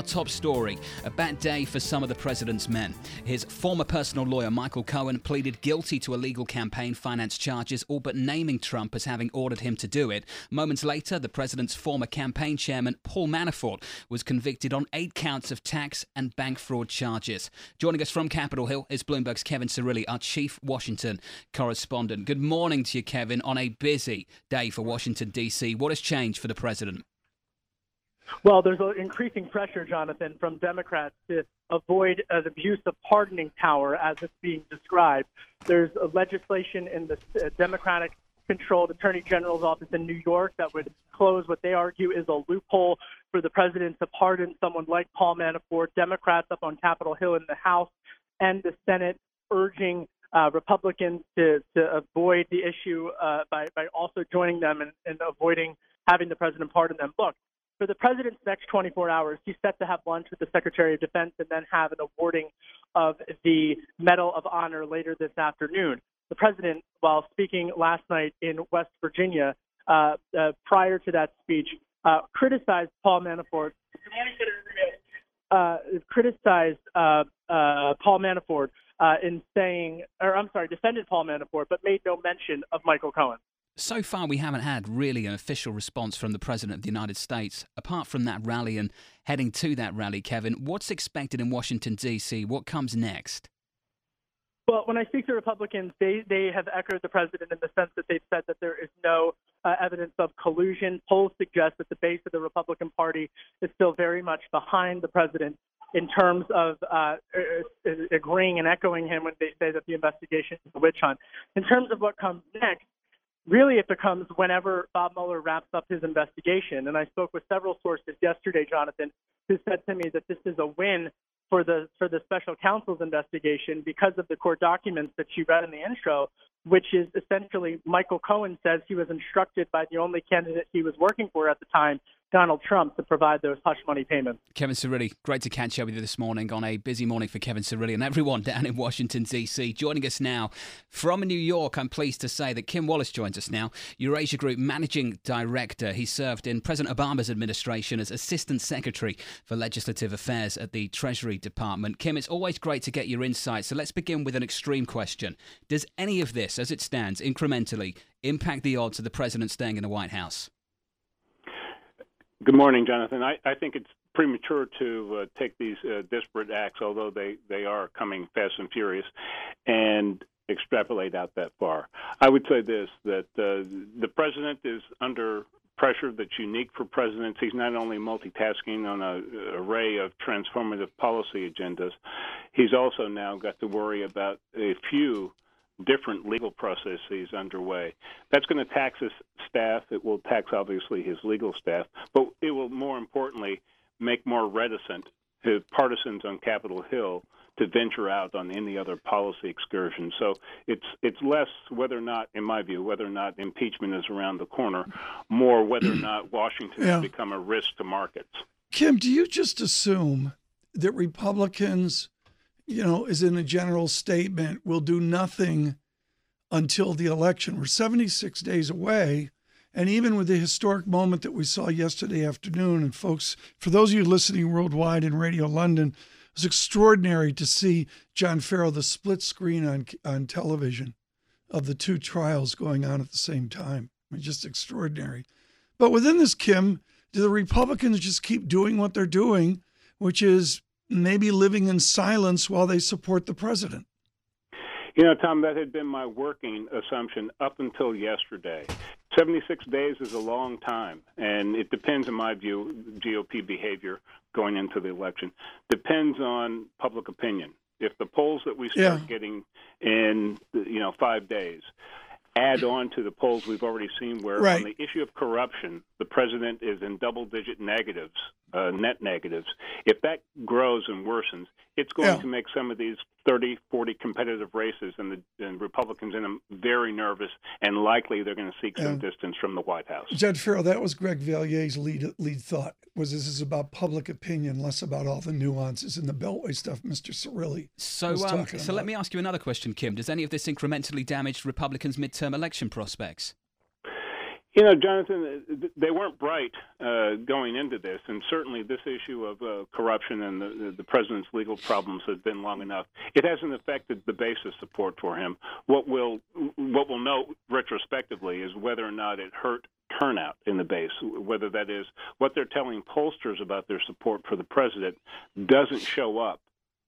Our top story a bad day for some of the president's men. His former personal lawyer, Michael Cohen, pleaded guilty to illegal campaign finance charges, all but naming Trump as having ordered him to do it. Moments later, the president's former campaign chairman, Paul Manafort, was convicted on eight counts of tax and bank fraud charges. Joining us from Capitol Hill is Bloomberg's Kevin Cirilli, our chief Washington correspondent. Good morning to you, Kevin, on a busy day for Washington, D.C. What has changed for the president? Well, there's increasing pressure, Jonathan, from Democrats to avoid an abuse of pardoning power as it's being described. There's legislation in the uh, Democratic controlled Attorney General's office in New York that would close what they argue is a loophole for the president to pardon someone like Paul Manafort. Democrats up on Capitol Hill in the House and the Senate urging uh, Republicans to, to avoid the issue uh, by, by also joining them and, and avoiding having the president pardon them. Look, for the president's next 24 hours, he's set to have lunch with the Secretary of Defense and then have an awarding of the Medal of Honor later this afternoon. The president, while speaking last night in West Virginia, uh, uh, prior to that speech, uh, criticized Paul Manafort. Uh, criticized uh, uh, Paul Manafort in saying, or I'm sorry, defended Paul Manafort, but made no mention of Michael Cohen. So far, we haven't had really an official response from the President of the United States. Apart from that rally and heading to that rally, Kevin, what's expected in Washington, D.C.? What comes next? Well, when I speak to Republicans, they, they have echoed the president in the sense that they've said that there is no uh, evidence of collusion. Polls suggest that the base of the Republican Party is still very much behind the president in terms of uh, agreeing and echoing him when they say that the investigation is a witch hunt. In terms of what comes next, really it becomes whenever Bob Mueller wraps up his investigation. And I spoke with several sources yesterday, Jonathan, who said to me that this is a win for the for the special counsel's investigation because of the court documents that she read in the intro, which is essentially Michael Cohen says he was instructed by the only candidate he was working for at the time Donald Trump to provide those hush money payments. Kevin Cirilli, great to catch up with you this morning on a busy morning for Kevin Cirilli and everyone down in Washington, D.C. Joining us now from New York, I'm pleased to say that Kim Wallace joins us now, Eurasia Group Managing Director. He served in President Obama's administration as Assistant Secretary for Legislative Affairs at the Treasury Department. Kim, it's always great to get your insights, so let's begin with an extreme question. Does any of this, as it stands, incrementally impact the odds of the president staying in the White House? Good morning, Jonathan. I, I think it's premature to uh, take these uh, disparate acts, although they, they are coming fast and furious, and extrapolate out that far. I would say this that uh, the president is under pressure that's unique for presidents. He's not only multitasking on an array of transformative policy agendas, he's also now got to worry about a few different legal processes underway. That's going to tax his staff. It will tax, obviously, his legal staff, but it will more importantly make more reticent his partisans on Capitol Hill to venture out on any other policy excursion. So it's it's less whether or not, in my view, whether or not impeachment is around the corner, more whether or not Washington yeah. has become a risk to markets. Kim, do you just assume that Republicans you know, is in a general statement, we'll do nothing until the election. We're 76 days away. And even with the historic moment that we saw yesterday afternoon, and folks, for those of you listening worldwide in Radio London, it was extraordinary to see John Ferro, the split screen on, on television of the two trials going on at the same time. I mean, just extraordinary. But within this, Kim, do the Republicans just keep doing what they're doing, which is maybe living in silence while they support the president? You know, Tom, that had been my working assumption up until yesterday. 76 days is a long time, and it depends, in my view, GOP behavior going into the election. Depends on public opinion. If the polls that we start yeah. getting in, you know, five days add on to the polls we've already seen where right. on the issue of corruption, the president is in double digit negatives, uh, net negatives. If that grows and worsens, it's going yeah. to make some of these 30, 40 competitive races, and the and Republicans in them very nervous, and likely they're going to seek some Yeah. distance from the White House. Judge Farrell, that was Greg Valliere's lead lead thought. Was this is about public opinion, less about all the nuances and the Beltway stuff, Mr. Cirilli. So, was um, talking so let me ask you another question, Kim. Does any of this incrementally damage Republicans' midterm election prospects? You know, Jonathan, they weren't bright uh, going into this, and certainly this issue of uh, corruption and the, the president's legal problems has been long enough. It hasn't affected the base of support for him. What we'll what we'll know retrospectively is whether or not it hurt turnout in the base, whether that is what they're telling pollsters about their support for the president doesn't show up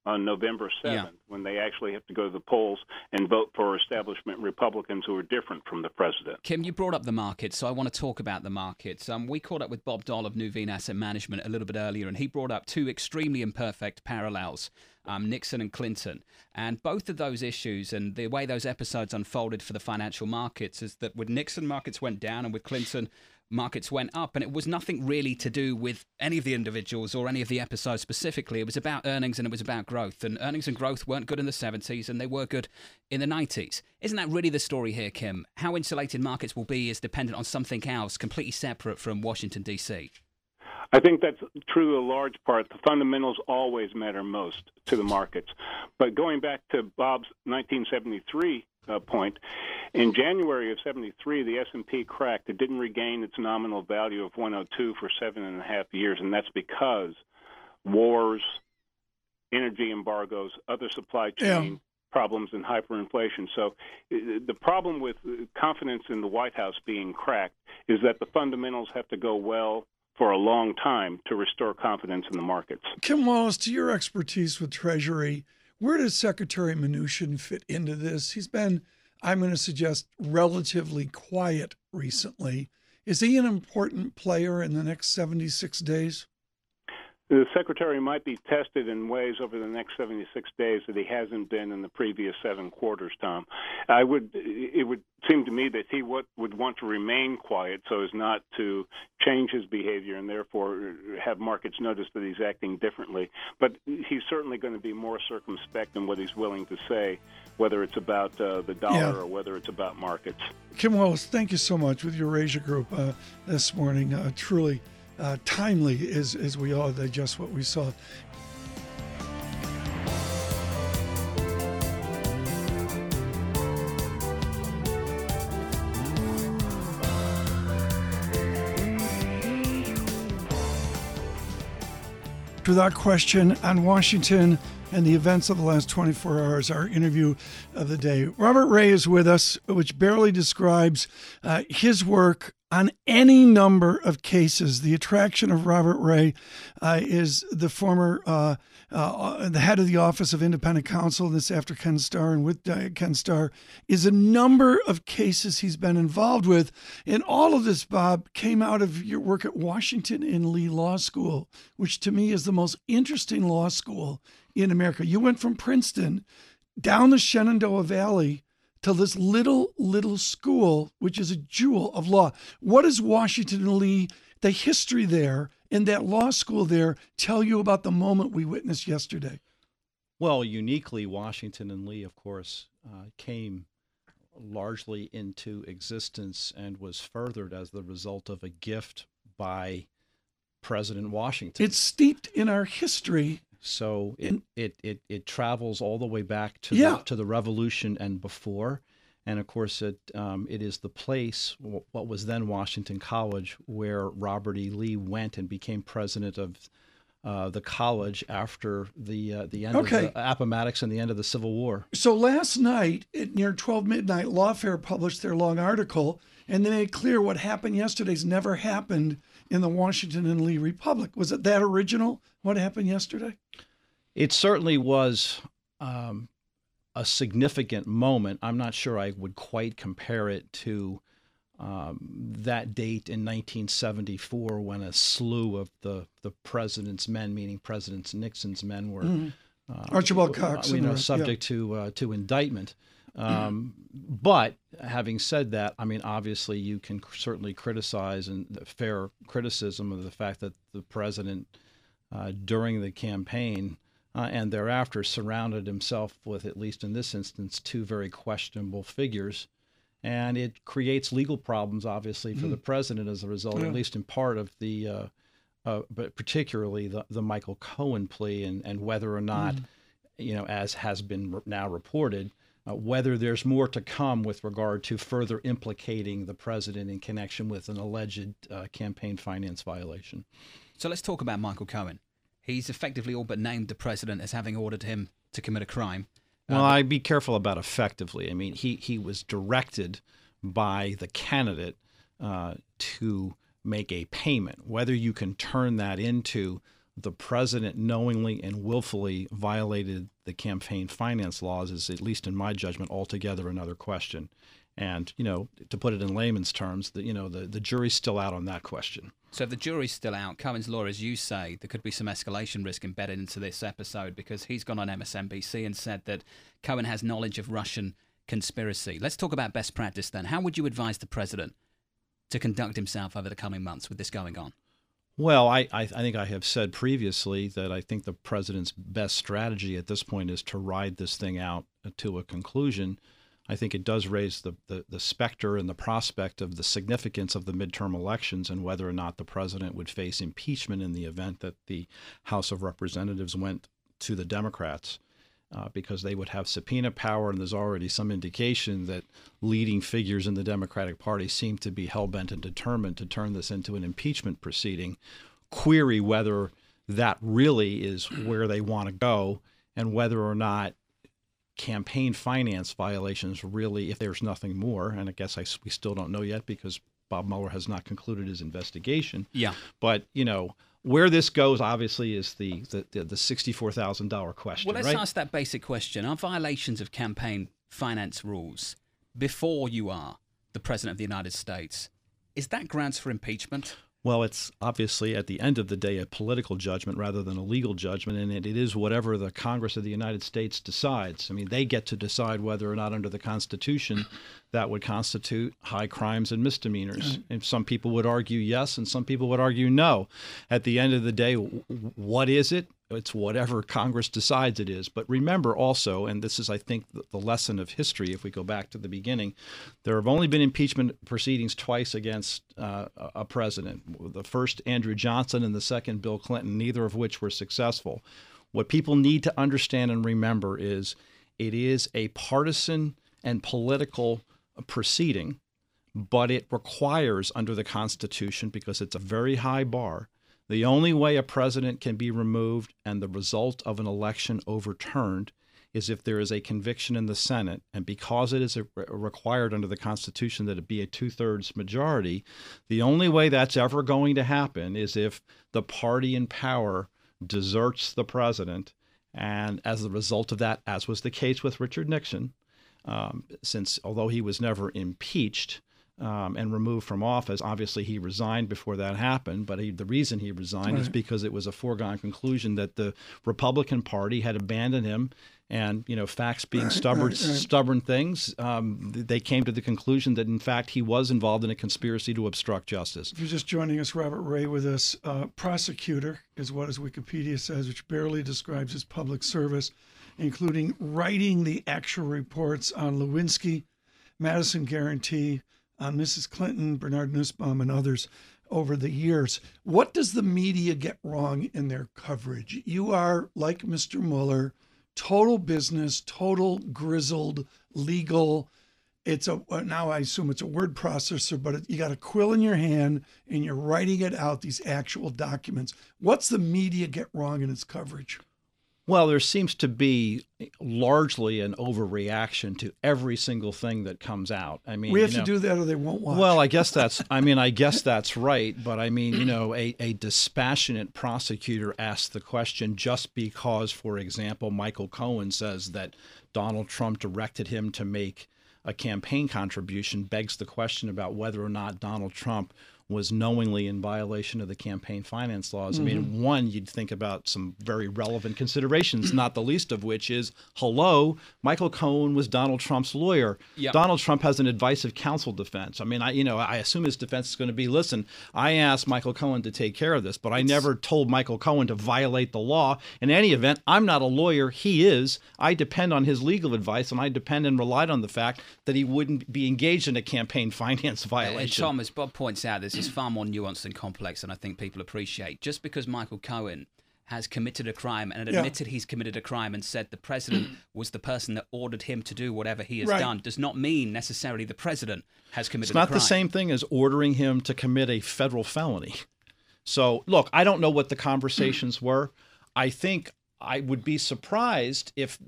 on November 7th Yeah. when they actually have to go to the polls and vote for establishment Republicans who are different from the president. Kim, you brought up the markets, so I want to talk about the markets. Um, we caught up with Bob Doll of Nuveen Asset Management a little bit earlier, and he brought up two extremely imperfect parallels um, Nixon and Clinton. And both of those issues and the way those episodes unfolded for the financial markets is that with Nixon, markets went down, and with Clinton, markets went up. And it was nothing really to do with any of the individuals or any of the episodes specifically. It was about earnings and it was about growth. And earnings and growth weren't good in the 70s and they were good in the 90s. Isn't that really the story here, Kim? How insulated markets will be is dependent on something else completely separate from Washington, D.C. I think that's true to a large part. The fundamentals always matter most to the markets. But going back to Bob's 1973 uh, point, in January of 73, the S&P cracked. It didn't regain its nominal value of 102 for seven and a half years, and that's because wars, energy embargoes, other supply chain Yeah. problems, and hyperinflation. So uh, the problem with uh, confidence in the White House being cracked is that the fundamentals have to go well for a long time to restore confidence in the markets. Kim Wallace, to your expertise with Treasury, where does Secretary Mnuchin fit into this? He's been, I'm going to suggest, relatively quiet recently. Is he an important player in the next 76 days? The secretary might be tested in ways over the next 76 days that he hasn't been in the previous seven quarters. Tom, I would. It would seem to me that he would, would want to remain quiet so as not to change his behavior and therefore have markets notice that he's acting differently. But he's certainly going to be more circumspect in what he's willing to say, whether it's about uh, the dollar Yeah. or whether it's about markets. Kim Wallace, thank you so much with Eurasia group uh, this morning. Uh, truly uh, timely as, as we all digest what we saw. To that question, on Washington and the events of the last 24 hours, our interview of the day. Robert Ray is with us, which barely describes uh, his work on any number of cases. The attraction of Robert Ray uh, is the former uh, uh, the head of the Office of Independent Counsel. This after Ken Starr and with uh, Ken Starr is a number of cases he's been involved with, and all of this, Bob, came out of your work at Washington and Lee Law School, which to me is the most interesting law school in America. You went from Princeton down the Shenandoah Valley to this little, little school, which is a jewel of law. What does Washington and Lee, the history there, in that law school there tell you about the moment we witnessed yesterday? Well, uniquely, Washington and Lee, of course, uh, came largely into existence and was furthered as the result of a gift by President Washington. It's steeped in our history. So it, it, it, it travels all the way back to, Yeah. the, to the Revolution and before. And of course, it um, it is the place, what was then Washington College, where Robert E. Lee went and became president of uh, the college after the uh, the end Okay. of the Appomattox and the end of the Civil War. So last night at near 12 midnight, Lawfare published their long article, and they made clear what happened yesterday's never happened in the Washington and Lee Republic. Was it that original? What happened yesterday? It certainly was um, a significant moment. I'm not sure I would quite compare it to um, that date in 1974 when a slew of the, the president's men, meaning President Nixon's men, were uh, Archibald Cox you know, the- yeah. subject to uh, to indictment. Um, but having said that, I mean, obviously, you can certainly criticize and the fair criticism of the fact that the president uh, during the campaign uh, and thereafter surrounded himself with, at least in this instance, two very questionable figures. And it creates legal problems, obviously, for mm. the president as a result, yeah. at least in part of the, uh, uh, but particularly the, the Michael Cohen plea and, and whether or not, mm. you know, as has been now reported, uh, whether there's more to come with regard to further implicating the president in connection with an alleged uh, campaign finance violation. So let's talk about Michael Cohen. He's effectively all but named the president as having ordered him to commit a crime. Well, um, I'd be careful about effectively. I mean, he, he was directed by the candidate uh, to make a payment. Whether you can turn that into the president knowingly and willfully violated the campaign finance laws is, at least in my judgment, altogether another question. And you know, to put it in layman's terms, the you know the, the jury's still out on that question. So if the jury's still out, Cohen's law, as you say, there could be some escalation risk embedded into this episode because he's gone on MSNBC and said that Cohen has knowledge of Russian conspiracy. Let's talk about best practice then. How would you advise the president to conduct himself over the coming months with this going on? Well, I, I, think I have said previously that I think the president's best strategy at this point is to ride this thing out to a conclusion. I think it does raise the, the, the specter and the prospect of the significance of the midterm elections and whether or not the president would face impeachment in the event that the House of Representatives went to the Democrats uh, because they would have subpoena power, and there's already some indication that leading figures in the Democratic Party seem to be hell bent and determined to turn this into an impeachment proceeding. Query whether that really is where they want to go, and whether or not campaign finance violations really, if there's nothing more, and I guess I, we still don't know yet because Bob Mueller has not concluded his investigation. Yeah. But, you know, where this goes, obviously, is the the, the sixty-four thousand dollar question. Well, let's right? ask that basic question: Are violations of campaign finance rules before you are the president of the United States is that grounds for impeachment? Well, it's obviously at the end of the day a political judgment rather than a legal judgment, and it, it is whatever the Congress of the United States decides. I mean, they get to decide whether or not under the Constitution that would constitute high crimes and misdemeanors. Mm-hmm. And some people would argue yes, and some people would argue no. At the end of the day, what is it? It's whatever Congress decides it is. But remember also, and this is, I think, the lesson of history, if we go back to the beginning, there have only been impeachment proceedings twice against uh, a president. The first, Andrew Johnson, and the second, Bill Clinton, neither of which were successful. What people need to understand and remember is it is a partisan and political proceeding, but it requires, under the Constitution, because it's a very high bar, the only way a president can be removed and the result of an election overturned is if there is a conviction in the Senate, and because it is a, required under the Constitution that it be a two thirds majority, the only way that's ever going to happen is if the party in power deserts the president. And as a result of that, as was the case with Richard Nixon, um, since although he was never impeached, um, and removed from office. Obviously, he resigned before that happened, but he, the reason he resigned right. is because it was a foregone conclusion that the Republican Party had abandoned him. And you know, facts being right, stubborn, right, stubborn things, um, they came to the conclusion that in fact he was involved in a conspiracy to obstruct justice. If you're just joining us, Robert Ray with us, uh, prosecutor is what his Wikipedia says, which barely describes his public service, including writing the actual reports on Lewinsky, Madison Guaranty, Uh, on Mrs. Clinton, Bernard Nussbaum, and others over the years. What does the media get wrong in their coverage? You are, like Mr. Mueller, total business, total grizzled legal. It's a uh, now I assume it's a word processor, but you got a quill in your hand and you're writing it out. These actual documents. What's the media get wrong in its coverage? Well, there seems to be largely an overreaction to every single thing that comes out. I mean, we have you know, to do that, or they won't watch. Well, I guess that's. I mean, I guess that's right. But I mean, you know, a, a dispassionate prosecutor asks the question just because, for example, Michael Cohen says that Donald Trump directed him to make a campaign contribution begs the question about whether or not Donald Trump was knowingly in violation of the campaign finance laws. Mm-hmm. I mean, mm-hmm. one, you'd think about some very relevant considerations, not the least of which is hello, Michael Cohen was Donald Trump's lawyer. Yep. Donald Trump has an advice of counsel defense. I mean, I you know, I assume his defense is going to be listen, I asked Michael Cohen to take care of this, but I it's, never told Michael Cohen to violate the law. In any event, I'm not a lawyer, he is. I depend on his legal advice and I depend and relied on the fact that he wouldn't be engaged in a campaign finance violation. And Tom, as Bob points out, this is far more nuanced and complex than I think people appreciate. Just because Michael Cohen has committed a crime and admitted yeah. he's committed a crime and said the president was the person that ordered him to do whatever he has right. done does not mean necessarily the president has committed it's not the same thing as ordering him to commit a federal felony. So, look, I don't know what the conversations were. I think I would be surprised if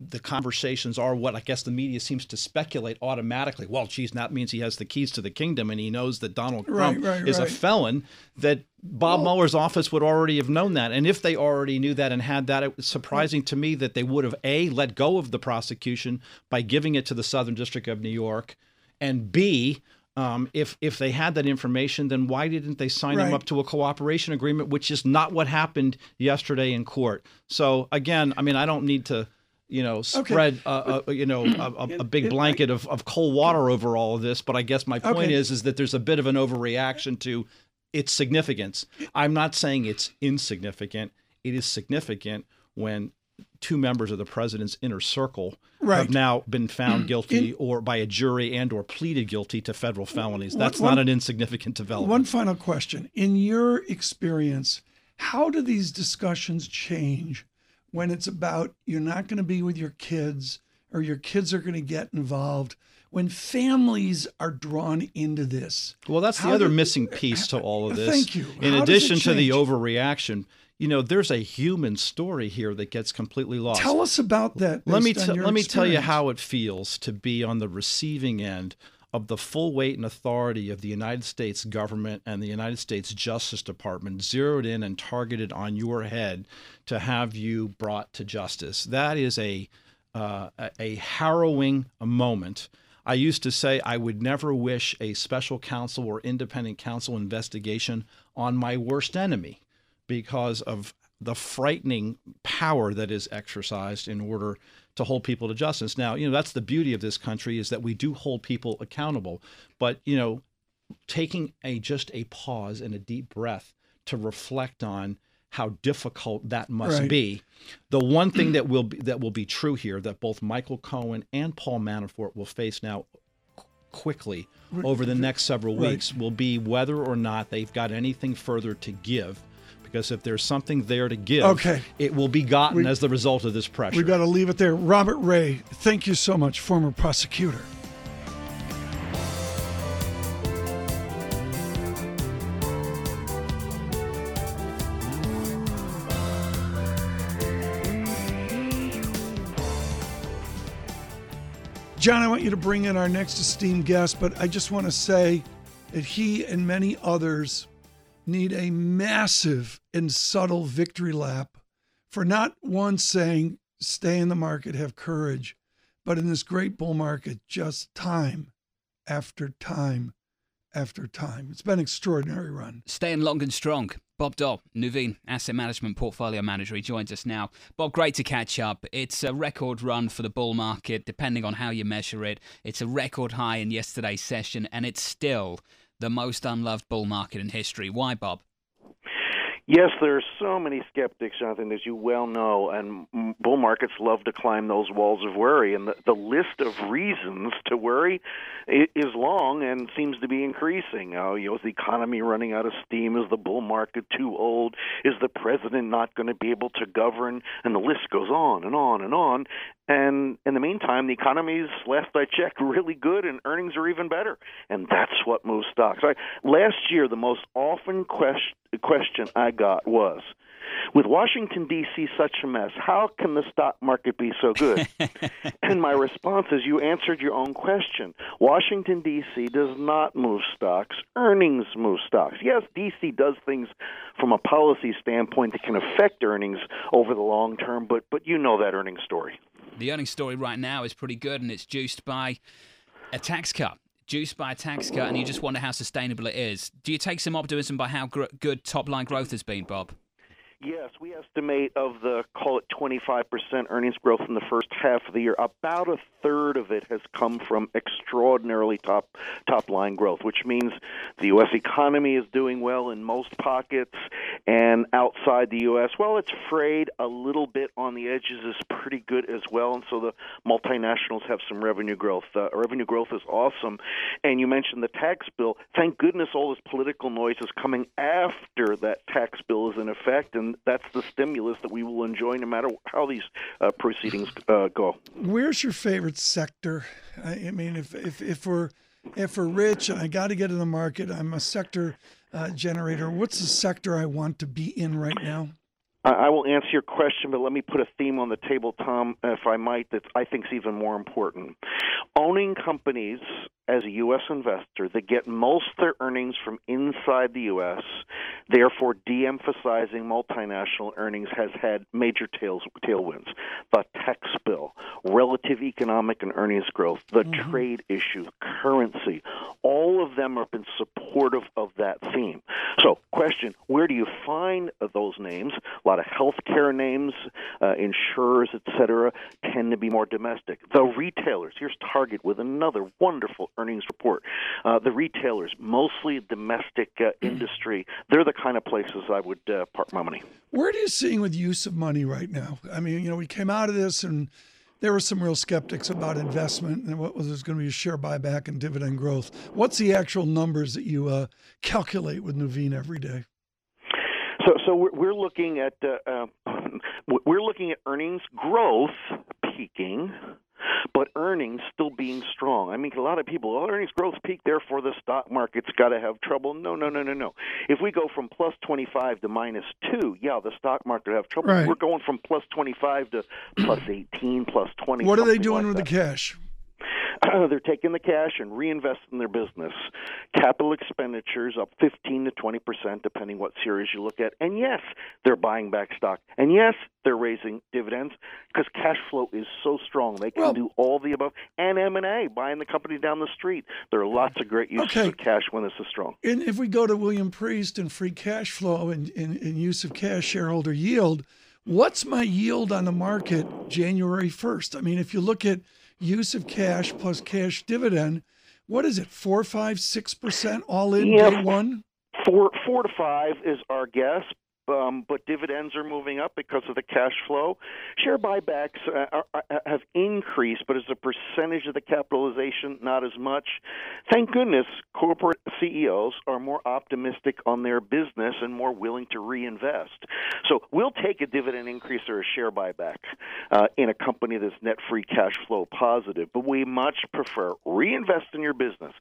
the conversations are what I guess the media seems to speculate automatically. Well, geez, that means he has the keys to the kingdom and he knows that Donald Trump right, right, is right. a felon. That Bob well, Mueller's office would already have known that. And if they already knew that and had that, it was surprising to me that they would have A, let go of the prosecution by giving it to the Southern District of New York, and B, um, if if they had that information, then why didn't they sign right. him up to a cooperation agreement, which is not what happened yesterday in court? So again, I mean, I don't need to, you know, spread okay. you know a, a, big blanket of, of cold water over all of this. But I guess my point okay. is is that there's a bit of an overreaction to its significance. I'm not saying it's insignificant. It is significant when two members of the president's inner circle right. have now been found guilty In, or by a jury and or pleaded guilty to federal felonies. That's one, not an insignificant development. One final question. In your experience, how do these discussions change when it's about you're not going to be with your kids or your kids are going to get involved? When families are drawn into this. Well, that's the other do, missing piece to all of this. Thank you. In how addition to the overreaction, you know, there's a human story here that gets completely lost. Tell us about that. Let me t- let me tell you how it feels to be on the receiving end of the full weight and authority of the United States government and the United States Justice Department zeroed in and targeted on your head to have you brought to justice. That is a uh, a harrowing moment. I used to say I would never wish a special counsel or independent counsel investigation on my worst enemy because of the frightening power that is exercised in order to hold people to justice. Now, you know, that's the beauty of this country is that we do hold people accountable. But, you know, taking a just a pause and a deep breath to reflect on how difficult that must right. be. The one thing that will be, that will be true here that both Michael Cohen and Paul Manafort will face now quickly over the next several weeks right. will be whether or not they've got anything further to give because if there's something there to give, okay. it will be gotten we, as the result of this pressure. We've got to leave it there. Robert Ray, thank you so much, former prosecutor. John, I want you to bring in our next esteemed guest, but I just want to say that he and many others need a massive and subtle victory lap for not once saying, stay in the market, have courage, but in this great bull market, just time after time after time. It's been an extraordinary run. Staying long and strong. Bob Doll, Nuveen Asset Management Portfolio Manager, he joins us now. Bob, great to catch up. It's a record run for the bull market, depending on how you measure it. It's a record high in yesterday's session, and it's still the most unloved bull market in history. Why, Bob? Yes, there are so many skeptics, Jonathan, as you well know, and bull markets love to climb those walls of worry. And the, the list of reasons to worry is long and seems to be increasing. Uh, you know, is the economy running out of steam? Is the bull market too old? Is the president not going to be able to govern? And the list goes on and on and on. And in the meantime, the economy's, last I checked, really good, and earnings are even better. And that's what moves stocks. I, last year, the most often question, question I got was, with Washington, D.C. such a mess, how can the stock market be so good? and my response is you answered your own question. Washington, D.C. does not move stocks, earnings move stocks. Yes, D.C. does things from a policy standpoint that can affect earnings over the long term, but, but you know that earnings story. The earnings story right now is pretty good, and it's juiced by a tax cut juiced by a tax cut, and you just wonder how sustainable it is. Do you take some optimism by how gr- good top line growth has been, Bob? Yes, we estimate of the call it 25% earnings growth in the first half of the year, about a third of it has come from extraordinarily top top line growth, which means the US economy is doing well in most pockets and outside the US, well it's frayed a little bit on the edges is pretty good as well and so the multinationals have some revenue growth. Uh, revenue growth is awesome. And you mentioned the tax bill. Thank goodness all this political noise is coming after that tax bill is in effect and that's the stimulus that we will enjoy no matter how these uh, proceedings uh, go. Where's your favorite sector? I mean, if if, if we're if we're rich I got to get in the market, I'm a sector uh, generator. What's the sector I want to be in right now? I will answer your question, but let me put a theme on the table, Tom, if I might, that I think is even more important. Owning companies as a U.S. investor that get most of their earnings from inside the U.S., therefore de emphasizing multinational earnings, has had major tails, tailwinds. The tax bill, relative economic and earnings growth, the mm-hmm. trade issue, currency, all of them have been supportive of that theme. So, question where do you find those names? A lot of healthcare names, uh, insurers, etc., tend to be more domestic. The retailers, here's Target with another wonderful earnings report. Uh, the retailers, mostly domestic uh, industry, they're the kind of places I would uh, park my money. Where are you seeing with use of money right now? I mean, you know, we came out of this and there were some real skeptics about investment and what was there's going to be a share buyback and dividend growth. What's the actual numbers that you uh, calculate with Nuveen every day? So, so we're, we're looking at uh, uh, we're looking at earnings growth peaking but earnings still being strong. I mean, a lot of people, oh, earnings growth peak, therefore the stock market's got to have trouble. No, no, no, no, no. If we go from plus 25 to minus 2, yeah, the stock market have trouble. Right. We're going from plus 25 to plus 18, plus 20. What are they doing like with that. the cash? they're taking the cash and reinvesting in their business. Capital expenditures up 15 to 20 percent, depending what series you look at. And yes, they're buying back stock. And yes, they're raising dividends because cash flow is so strong. They can well, do all the above. And M and A, buying the company down the street. There are lots of great uses okay. of cash when this is strong. And if we go to William Priest and free cash flow and, and, and use of cash shareholder yield, what's my yield on the market January 1st? I mean, if you look at use of cash plus cash dividend, what is it? Four, five, six percent all in yeah, day one. Four, four to five is our guess, um, but dividends are moving up because of the cash flow. Share buybacks uh, are, are, have increased, but as a percentage of the capitalization, not as much. Thank goodness corporate CEOs are more optimistic on their business and more willing to reinvest. So we'll take a dividend increase or a share buyback uh, in a company that's net free cash flow positive, but we much prefer reinvest in your business.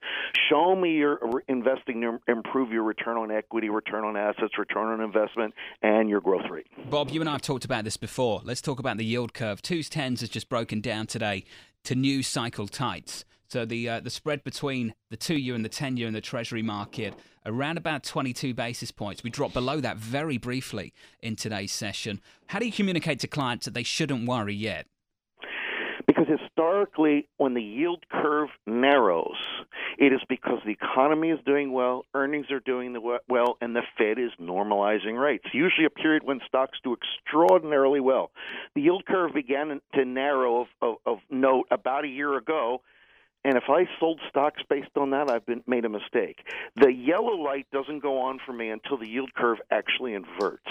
Show me you're investing to improve your return on equity, return on assets, return on investment and your growth rate. Bob, you and I have talked about this before. Let's talk about the yield curve. Twos tens has just broken down today to new cycle tights. So the uh, the spread between the two year and the ten year in the Treasury market around about 22 basis points. We dropped below that very briefly in today's session. How do you communicate to clients that they shouldn't worry yet? Because historically, when the yield curve narrows, it is because the economy is doing well, earnings are doing well, and the Fed is normalizing rates. Usually, a period when stocks do extraordinarily well. The yield curve began to narrow of, of, of note about a year ago and if I sold stocks based on that, I've been made a mistake. The yellow light doesn't go on for me until the yield curve actually inverts.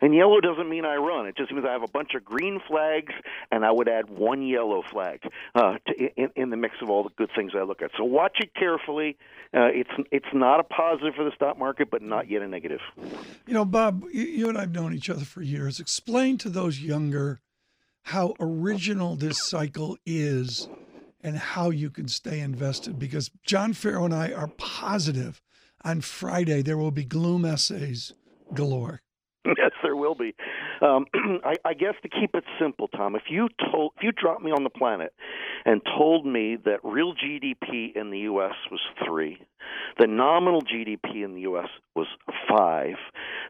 And yellow doesn't mean I run. It just means I have a bunch of green flags, and I would add one yellow flag uh, to, in, in the mix of all the good things I look at. So watch it carefully. Uh, it's it's not a positive for the stock market, but not yet a negative. You know, Bob, you and I've known each other for years. Explain to those younger how original this cycle is and how you can stay invested. Because John Ferro and I are positive on Friday there will be gloom essays galore. Yes, there will be. Um, I, I guess to keep it simple, Tom, if you told, if you dropped me on the planet and told me that real GDP in the U.S. was three, the nominal GDP in the U.S. was five,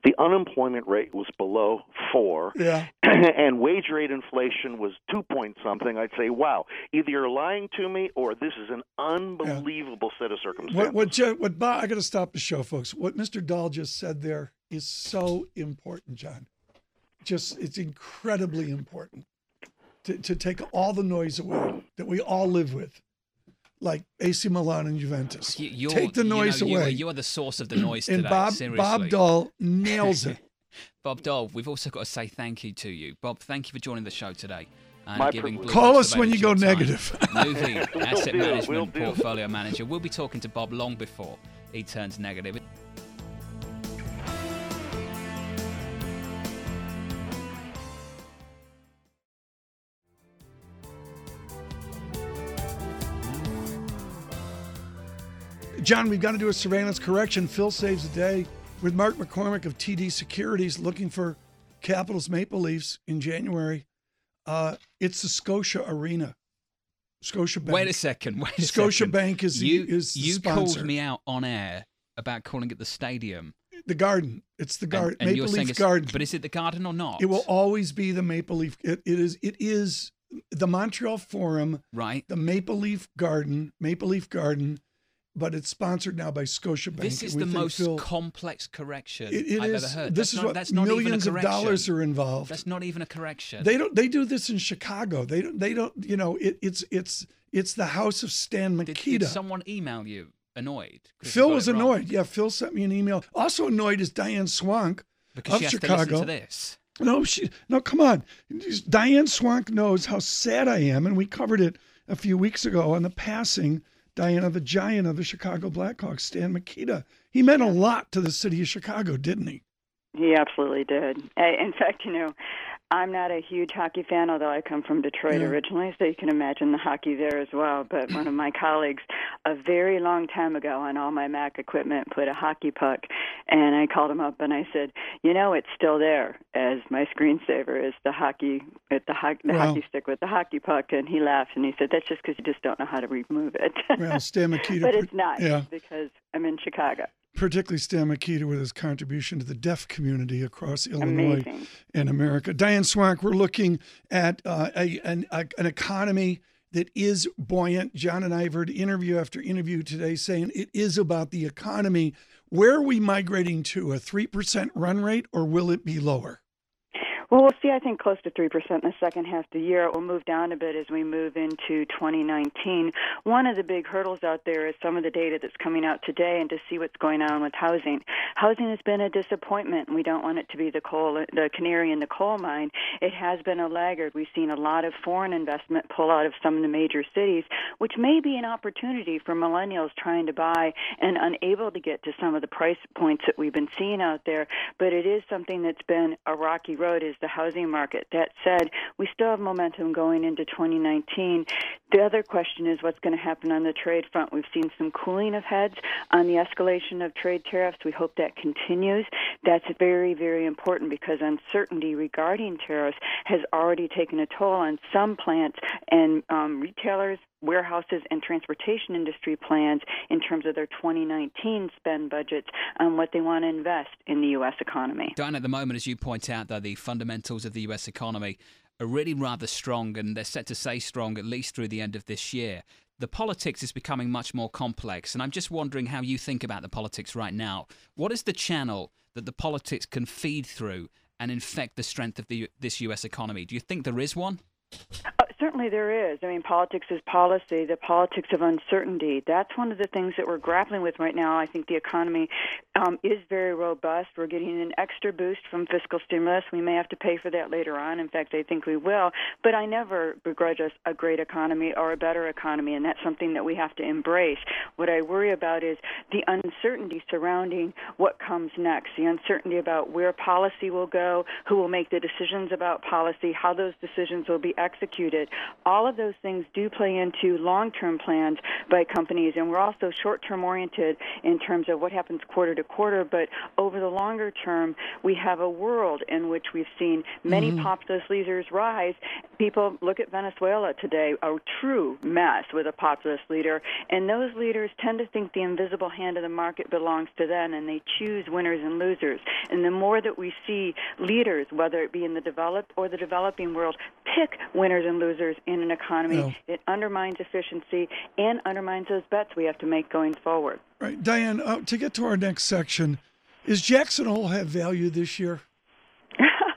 the unemployment rate was below four, Yeah. and wage rate inflation was two point something, I'd say, wow, either you're lying to me or this is an unbelievable set of circumstances. What what what Bob, I got to stop the show, folks. What Mr. Doll just said there is so important, John. Just it's incredibly important to, to take all the noise away that we all live with, like AC Milan and Juventus. You- You're, take the you know, noise you are- away. You are the source of the noise and today. Bob seriously. Bob Doll nails it. Bob Dole, we've also got to say thank you to you. Bob, thank you for joining the show today. And My giving privilege. Blue Call us when you go time. negative. Movie, asset do, will management portfolio manager. We'll be talking to Bob long before he turns negative. John, we've got to do a surveillance correction. Phil saves the day with Mark McCormick of TD Securities looking for Capitals Maple Leafs in January. Uh, it's the Scotia Arena. Scotia Bank. Wait a second. Wait a Scotia second. Bank is the, you, is the you sponsor. called me out on air about calling it the stadium. the Garden. It's the Garden. and you're Maple Leaf Garden. But is it the garden or not? it will always be the Maple Leaf. It, it is. It is the Montreal Forum, right. the Maple Leaf Garden, Maple Leaf Garden, but it's sponsored now by Scotia Bank. This is the most Phil- complex correction It, it I've is- ever heard. This that's is not, what that's not millions even a of dollars are involved. That's not even a correction. They don't. They do this in Chicago. They don't. They don't. You know, it, it's it's it's the house of Stan did, Mikita. did someone email you annoyed? Phil was annoyed. Yeah, Phil sent me an email. Also annoyed is Diane Swonk because of she has Chicago. to listen to this. No, she no. Come on, Diane Swonk knows how sad I am, and we covered it a few weeks ago on the passing. Diana, the giant of the Chicago Blackhawks, Stan Mikita. He meant a lot to the city of Chicago, didn't he? He absolutely did. In fact, you know, I'm not a huge hockey fan, although I come from Detroit Yeah. originally, so you can imagine the hockey there as well. But one of my colleagues, a very long time ago, on all my Mac equipment, put a hockey puck, and I called him up and I said, "You know, it's still there as my screensaver is the hockey, at the, ho- the Wow. hockey stick with the hockey puck." And he laughed and he said, "That's just because you just don't know how to remove it." Well, Stan Mikita. but it's not Yeah. because I'm in Chicago. Particularly Stan Mikita with his contribution to the deaf community across Illinois Amazing. and America. Diane Swonk, we're looking at uh, a, an, a, an economy that is buoyant. John and I have heard interview after interview today saying it is about the economy. Where are we migrating to? A 3% run rate or will it be lower? Well, we'll see, I think, close to 3% in the second half of the year. It will move down a bit as we move into 2019. One of the big hurdles out there is some of the data that's coming out today and to see what's going on with housing. Housing has been a disappointment, we don't want it to be the, coal, the canary in the coal mine. It has been a laggard. We've seen a lot of foreign investment pull out of some of the major cities, which may be an opportunity for millennials trying to buy and unable to get to some of the price points that we've been seeing out there. But it is something that's been a rocky road is the housing market. That said, we still have momentum going into 2019. The other question is what's going to happen on the trade front. We've seen some cooling of heads on the escalation of trade tariffs. We hope that continues. That's very, very important because uncertainty regarding tariffs has already taken a toll on some plants and um, retailers, warehouses, and transportation industry plans in terms of their 2019 spend budgets on what they want to invest in the U.S. economy. Diane, at the moment, as you point out, though, the fundamentals of the US economy are really rather strong, and they're set to stay strong at least through the end of this year. The politics is becoming much more complex, and I'm just wondering how you think about the politics right now. What is the channel that the politics can feed through and infect the strength of the, this US economy? Do you think there is one? Uh, Certainly there is. I mean, politics is policy, the politics of uncertainty. That's one of the things that we're grappling with right now. I think the economy um, is very robust. We're getting an extra boost from fiscal stimulus. We may have to pay for that later on. In fact, I think we will. But I never begrudge us a great economy or a better economy, and that's something that we have to embrace. What I worry about is the uncertainty surrounding what comes next, the uncertainty about where policy will go, who will make the decisions about policy, how those decisions will be executed. It. All of those things do play into long term plans by companies, and we're also short term oriented in terms of what happens quarter to quarter. But over the longer term, we have a world in which we've seen many mm-hmm. populist leaders rise. People look at Venezuela today, a true mess with a populist leader, and those leaders tend to think the invisible hand of the market belongs to them, and they choose winners and losers. And the more that we see leaders, whether it be in the developed or the developing world, pick winners and losers in an economy, no. it undermines efficiency and undermines those bets we have to make going forward. Right, Diane. Uh, to get to our next section, is Jackson Hole have value this year?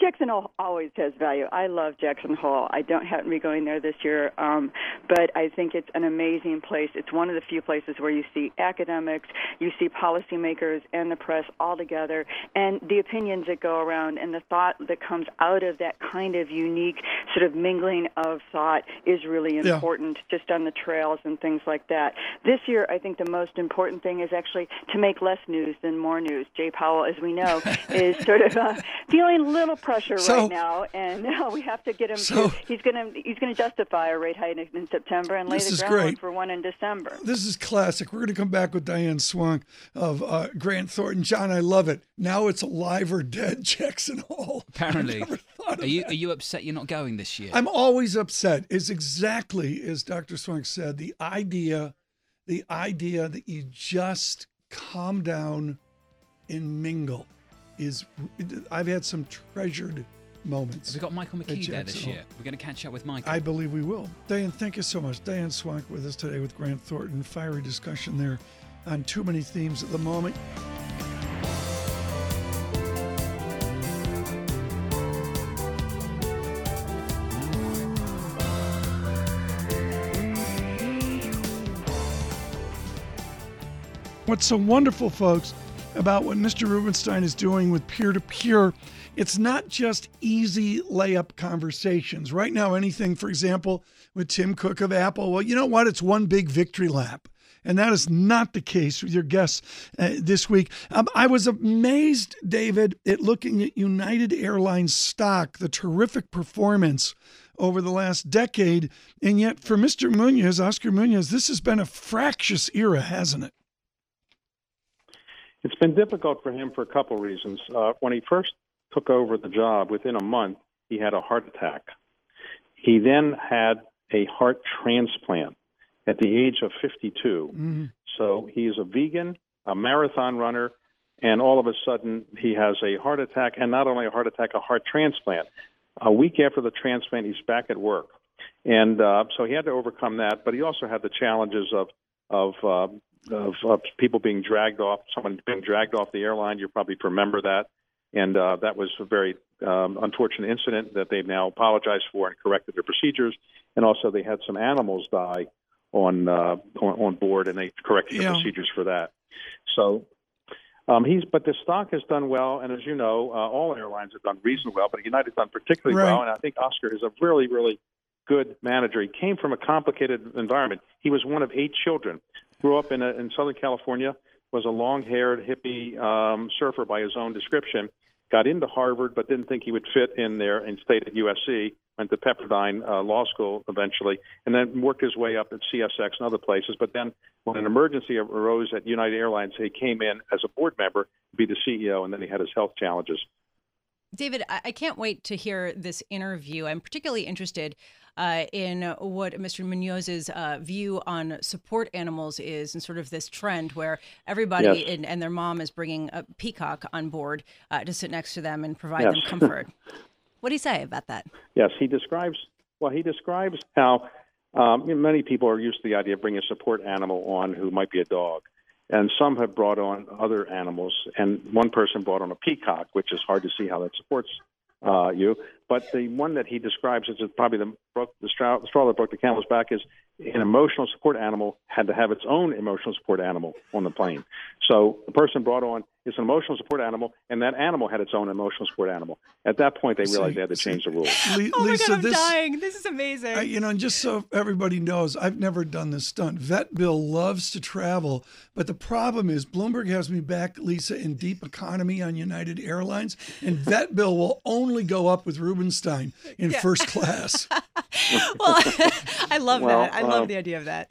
Jackson Hole always has value. I love Jackson Hole. I don't happen to be going there this year, um, but I think it's an amazing place. It's one of the few places where you see academics, you see policymakers, and the press all together, and the opinions that go around and the thought that comes out of that kind of unique sort of mingling of thought is really important, yeah. just on the trails and things like that. This year, I think the most important thing is actually to make less news than more news. Jay Powell, as we know, is sort of uh, feeling a little pressure so, right now, and uh, we have to get him. So, to, he's going to he's going to justify a rate hike in September and lay the groundwork for one in December. This is classic. We're going to come back with Diane Swonk of uh, Grant Thornton. John, I love it. Now it's alive or dead Jackson Hole. Apparently, are you are you upset you're not going this year? I'm always upset. Is exactly as Dr. Swonk said. The idea, the idea that you just calm down and mingle is I've had some treasured moments. We've we got Michael McKee there this year? We're going to catch up with Michael. I believe we will. Diane, thank you so much. Diane Swonk with us today with Grant Thornton. Fiery discussion there on too many themes at the moment. What's so wonderful, folks, about what Mr. Rubenstein is doing with peer to peer. It's not just easy layup conversations. Right now, anything, for example, with Tim Cook of Apple, well, you know what? It's one big victory lap. And that is not the case with your guests uh, this week. Um, I was amazed, David, at looking at United Airlines stock, the terrific performance over the last decade. And yet, for Mr. Munoz, Oscar Munoz, this has been a fractious era, hasn't it? It's been difficult for him for a couple of reasons. Uh, when he first took over the job, within a month, he had a heart attack. He then had a heart transplant at the age of 52. Mm-hmm. So he is a vegan, a marathon runner, and all of a sudden he has a heart attack, and not only a heart attack, a heart transplant. A week after the transplant, he's back at work, and uh, so he had to overcome that. But he also had the challenges of of uh, of, of people being dragged off, someone being dragged off the airline. You probably remember that. And uh, that was a very um, unfortunate incident that they've now apologized for and corrected their procedures. And also, they had some animals die on uh, on, on board, and they corrected the procedures for that. So um, he's, but the stock has done well, and as you know, uh, all airlines have done reasonably well, but United done particularly right. well. And I think Oscar is a really, really good manager. He came from a complicated environment. He was one of eight children grew up in, a, in Southern California, was a long-haired hippie um, surfer by his own description. Got into Harvard, but didn't think he would fit in there, and stayed at USC. Went to Pepperdine uh, Law School eventually, and then worked his way up at CSX and other places. But then, when an emergency arose at United Airlines, he came in as a board member to be the CEO, and then he had his health challenges. David, I can't wait to hear this interview. I'm particularly interested uh, in what Mr. Munoz's uh, view on support animals is, and sort of this trend where everybody yes. in, and their mom is bringing a peacock on board uh, to sit next to them and provide yes. them comfort. what do you say about that? Yes, he describes. Well, he describes how um, many people are used to the idea of bringing a support animal on who might be a dog and some have brought on other animals. And one person brought on a peacock, which is hard to see how that supports uh, you. But the one that he describes as probably the, the, straw, the straw that broke the camel's back is an emotional support animal had to have its own emotional support animal on the plane. So the person brought on is an emotional support animal, and that animal had its own emotional support animal. At that point, they realized see, they had to see, change the rules. Le- oh Lisa, my God, I'm this, dying. This is amazing. Uh, you know, and just so everybody knows, I've never done this stunt. Vet Bill loves to travel, but the problem is Bloomberg has me back, Lisa, in deep economy on United Airlines, and Vet Bill will only go up with Rubenstein in yeah. first class. well, I love Well, that. I love um, the idea of that.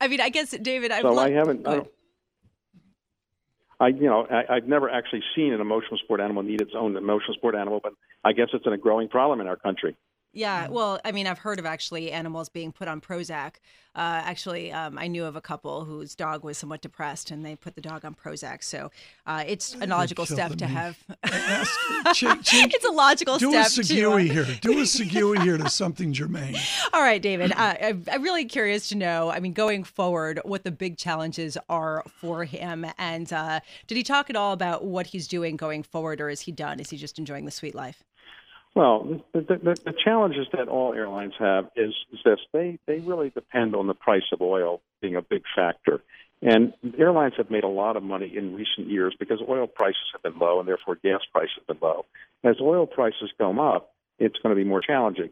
I mean, I guess David, I so lo- I haven't. Go I, ahead. don't- I you know I, I've never actually seen an emotional support animal need its own emotional support animal, but I guess it's a growing problem in our country. Yeah, well, I mean, I've heard of actually animals being put on Prozac. Uh, actually, um, I knew of a couple whose dog was somewhat depressed, and they put the dog on Prozac. So uh, it's a logical step to you- have. Ask, change, change, it's a logical step. do a step to. uh, Segui here. Do a Segui here to something germane. All right, David. Uh, I'm, I'm really curious to know. I mean, going forward, what the big challenges are for him, and uh, did he talk at all about what he's doing going forward, or is he done? Is he just enjoying the sweet life? Well, the, the, the, challenges that all airlines have is, is this: they they really depend on the price of oil being a big factor, and airlines have made a lot of money in recent years because oil prices have been low, and therefore gas prices have been low. As oil prices come up, it's going to be more challenging.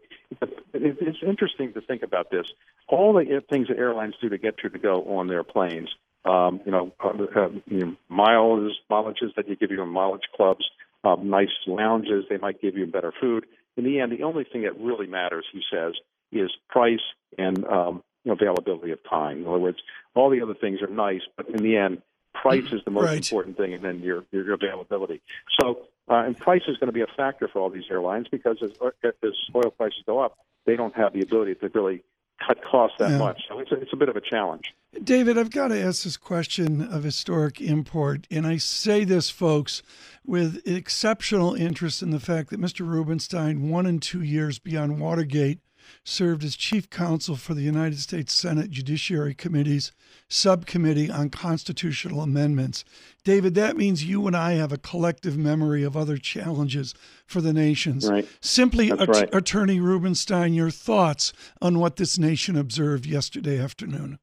It's interesting to think about this: all the things that airlines do to get you to go on their planes. Um, you know, uh, uh, you know, miles, mileages that you give you in mileage clubs, um, nice lounges. They might give you better food. In the end, the only thing that really matters, he says, is price and um, availability of time. In other words, all the other things are nice, but in the end, price is the most Right. important thing, and then your your availability. So, uh, and price is going to be a factor for all these airlines because as, as oil prices go up, they don't have the ability to really cut costs that Yeah. much. So it's a, it's a bit of a challenge. David, I've got to ask this question of historic import. And I say this, folks, with exceptional interest in the fact that Mr. Rubenstein, one and two years beyond Watergate, served as chief counsel for the United States Senate Judiciary Committee's subcommittee on constitutional amendments. David, that means you and I have a collective memory of other challenges for the nations. Right. Simply, At- right. Attorney Rubenstein, your thoughts on what this nation observed yesterday afternoon.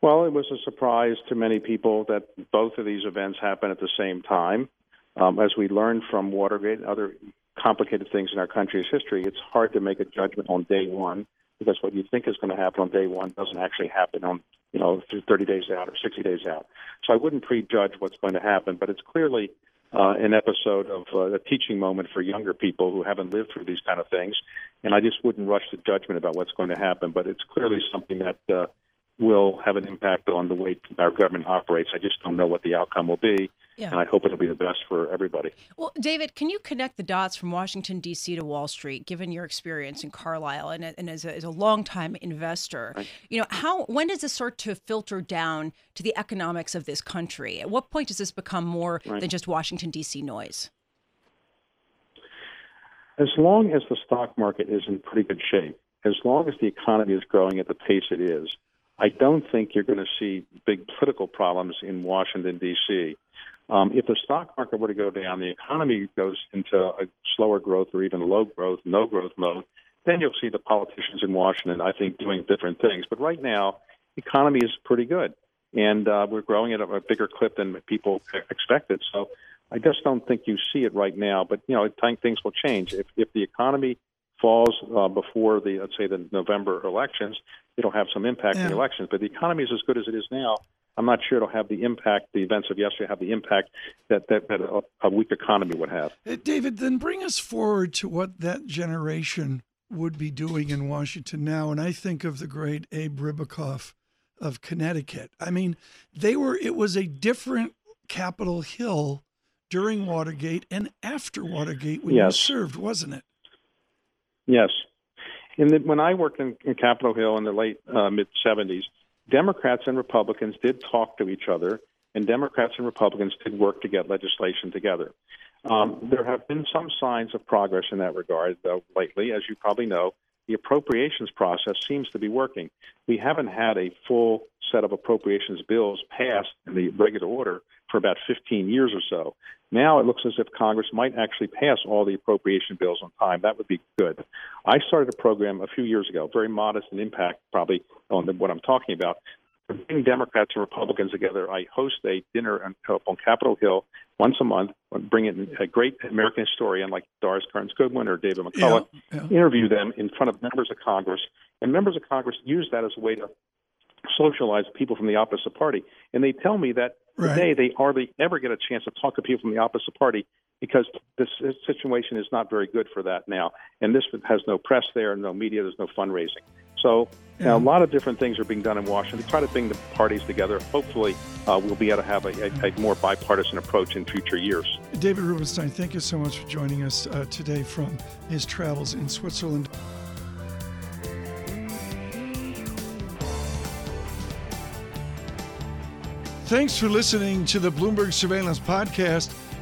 Well, it was a surprise to many people that both of these events happened at the same time. Um, as we learned from Watergate and other complicated things in our country's history, it's hard to make a judgment on day one because what you think is going to happen on day one doesn't actually happen on, you know, 30 days out or 60 days out. So I wouldn't prejudge what's going to happen, but it's clearly uh, an episode of uh, a teaching moment for younger people who haven't lived through these kind of things. And I just wouldn't rush to judgment about what's going to happen, but it's clearly something that uh, will have an impact on the way our government operates. I just don't know what the outcome will be, Yeah. and I hope it'll be the best for everybody. Well, David, can you connect the dots from Washington D.C. to Wall Street, given your experience in Carlyle and, and as a, as a longtime investor? You know, how when does this start to filter down to the economics of this country? At what point does this become more Right. than just Washington D.C. noise? As long as the stock market is in pretty good shape, as long as the economy is growing at the pace it is, I don't think you're going to see big political problems in Washington, D.C. Um, if the stock market were to go down, the economy goes into a slower growth or even low growth, no growth mode, then you'll see the politicians in Washington, I think, doing different things. But right now, the economy is pretty good, and uh, we're growing at a, bigger clip than people expected. So I just don't think you see it right now. But you know, I think things will change if if the economy falls uh, before the let's say the November elections, it'll have some impact in the elections. But the economy is as good as it is now. I'm not sure it'll have the impact. The events of yesterday have the impact that that, that a, a weak economy would have. Uh, David, then bring us forward to what that generation would be doing in Washington now. And I think of the great Abe Ribicoff of Connecticut. I mean, they were, it was a different Capitol Hill during Watergate and after Watergate when Yes. you served, wasn't it? Yes. And when I worked in, in Capitol Hill in the late uh, mid 70s, Democrats and Republicans did talk to each other, and Democrats and Republicans did work to get legislation together. Um, there have been some signs of progress in that regard, though, lately. As you probably know, the appropriations process seems to be working. We haven't had a full set of appropriations bills passed in the regular order for about 15 years or so. Now it looks as if Congress might actually pass all the appropriation bills on time. That would be good. I started a program a few years ago, very modest in impact, probably on the, what I'm talking about. Bring Democrats and Republicans together, I host a dinner on, on Capitol Hill once a month. I bring in a great American historian like Doris Kearns Goodwin or David McCullough, yeah. interview them in front of members of Congress, and members of Congress use that as a way to socialize people from the opposite party. And they tell me that Right. Today, they hardly ever get a chance to talk to people from the opposite party because this situation is not very good for that now. And this has no press there, no media, there's no fundraising. So you know, a lot of different things are being done in Washington to try to bring the parties together. Hopefully, uh, we'll be able to have a, a, a, more bipartisan approach in future years. David Rubenstein, thank you so much for joining us uh, today from his travels in Switzerland. Thanks for listening to the Bloomberg Surveillance Podcast.